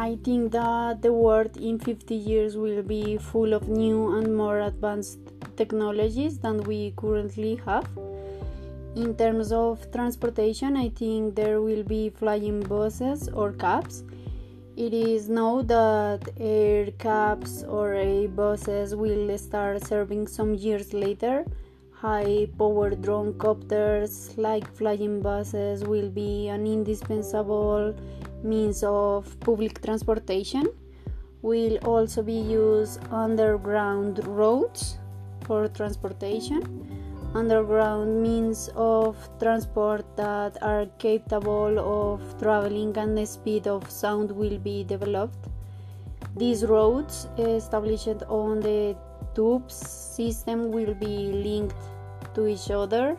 I think that the world in 50 years will be full of new and more advanced technologies than we currently have. In terms of transportation, I think there will be flying buses or cabs. It is known that air cabs or air buses will start serving some years later. High powered drone copters like flying buses will be an indispensable means of public transportation. Will also be used underground roads for transportation underground means of transport that are capable of traveling and the speed of sound will be developed. These roads established on the tubes system will be linked to each other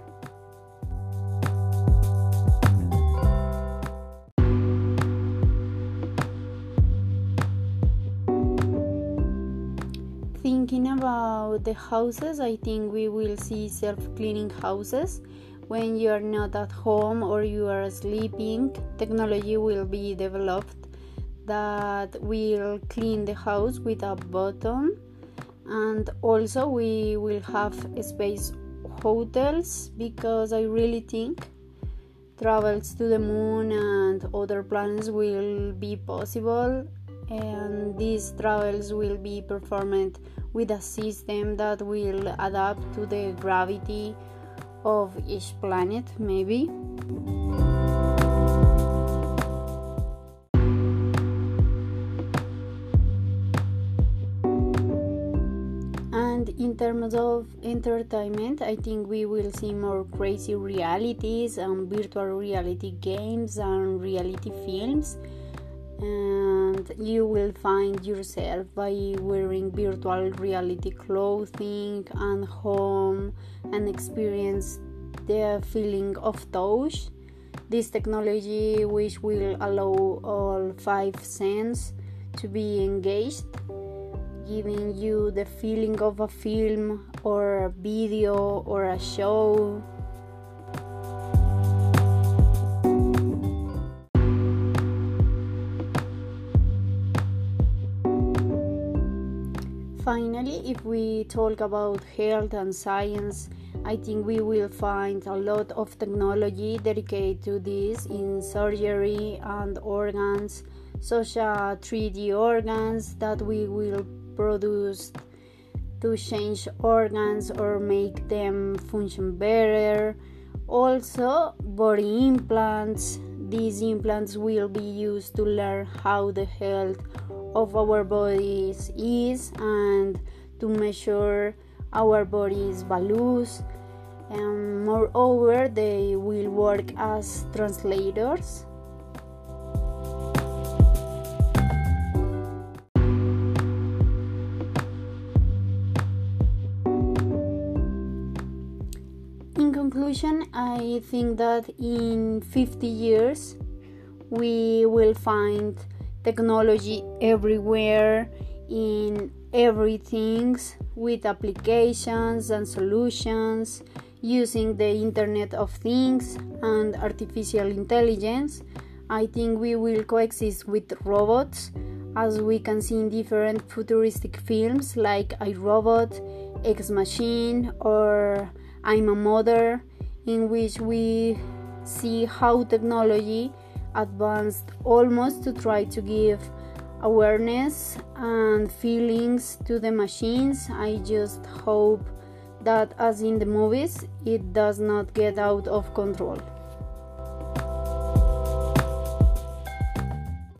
Thinking about the houses, I think we will see self cleaning houses. When you are not at home or you are sleeping, technology will be developed that will clean the house with a button. And also, we will have space hotels because I really think travels to the moon and other planets will be possible and these travels will be performed with a system that will adapt to the gravity of each planet maybe. And in terms of entertainment i think we will see more crazy realities and virtual reality games and reality films and you will find yourself by wearing virtual reality clothing and home and experience the feeling of touch. This technology which will allow all five senses to be engaged giving you the feeling of a film or a video or a show Finally, if we talk about health and science, I think we will find a lot of technology dedicated to this in surgery and organs, such as 3D organs that we will produce to change organs or make them function better. Also, body implants. These implants will be used to learn how the health of our bodies is and to measure our body's values. And moreover they will work as translators. In conclusion i think that in 50 years we will find technology everywhere in everything with applications and solutions using the internet of things and artificial intelligence. I think we will coexist with robots as we can see in different futuristic films like i robot Ex Machina or I Am Mother in which we see how technology advanced almost to try to give awareness and feelings to the machines. I just hope that, as in the movies, it does not get out of control.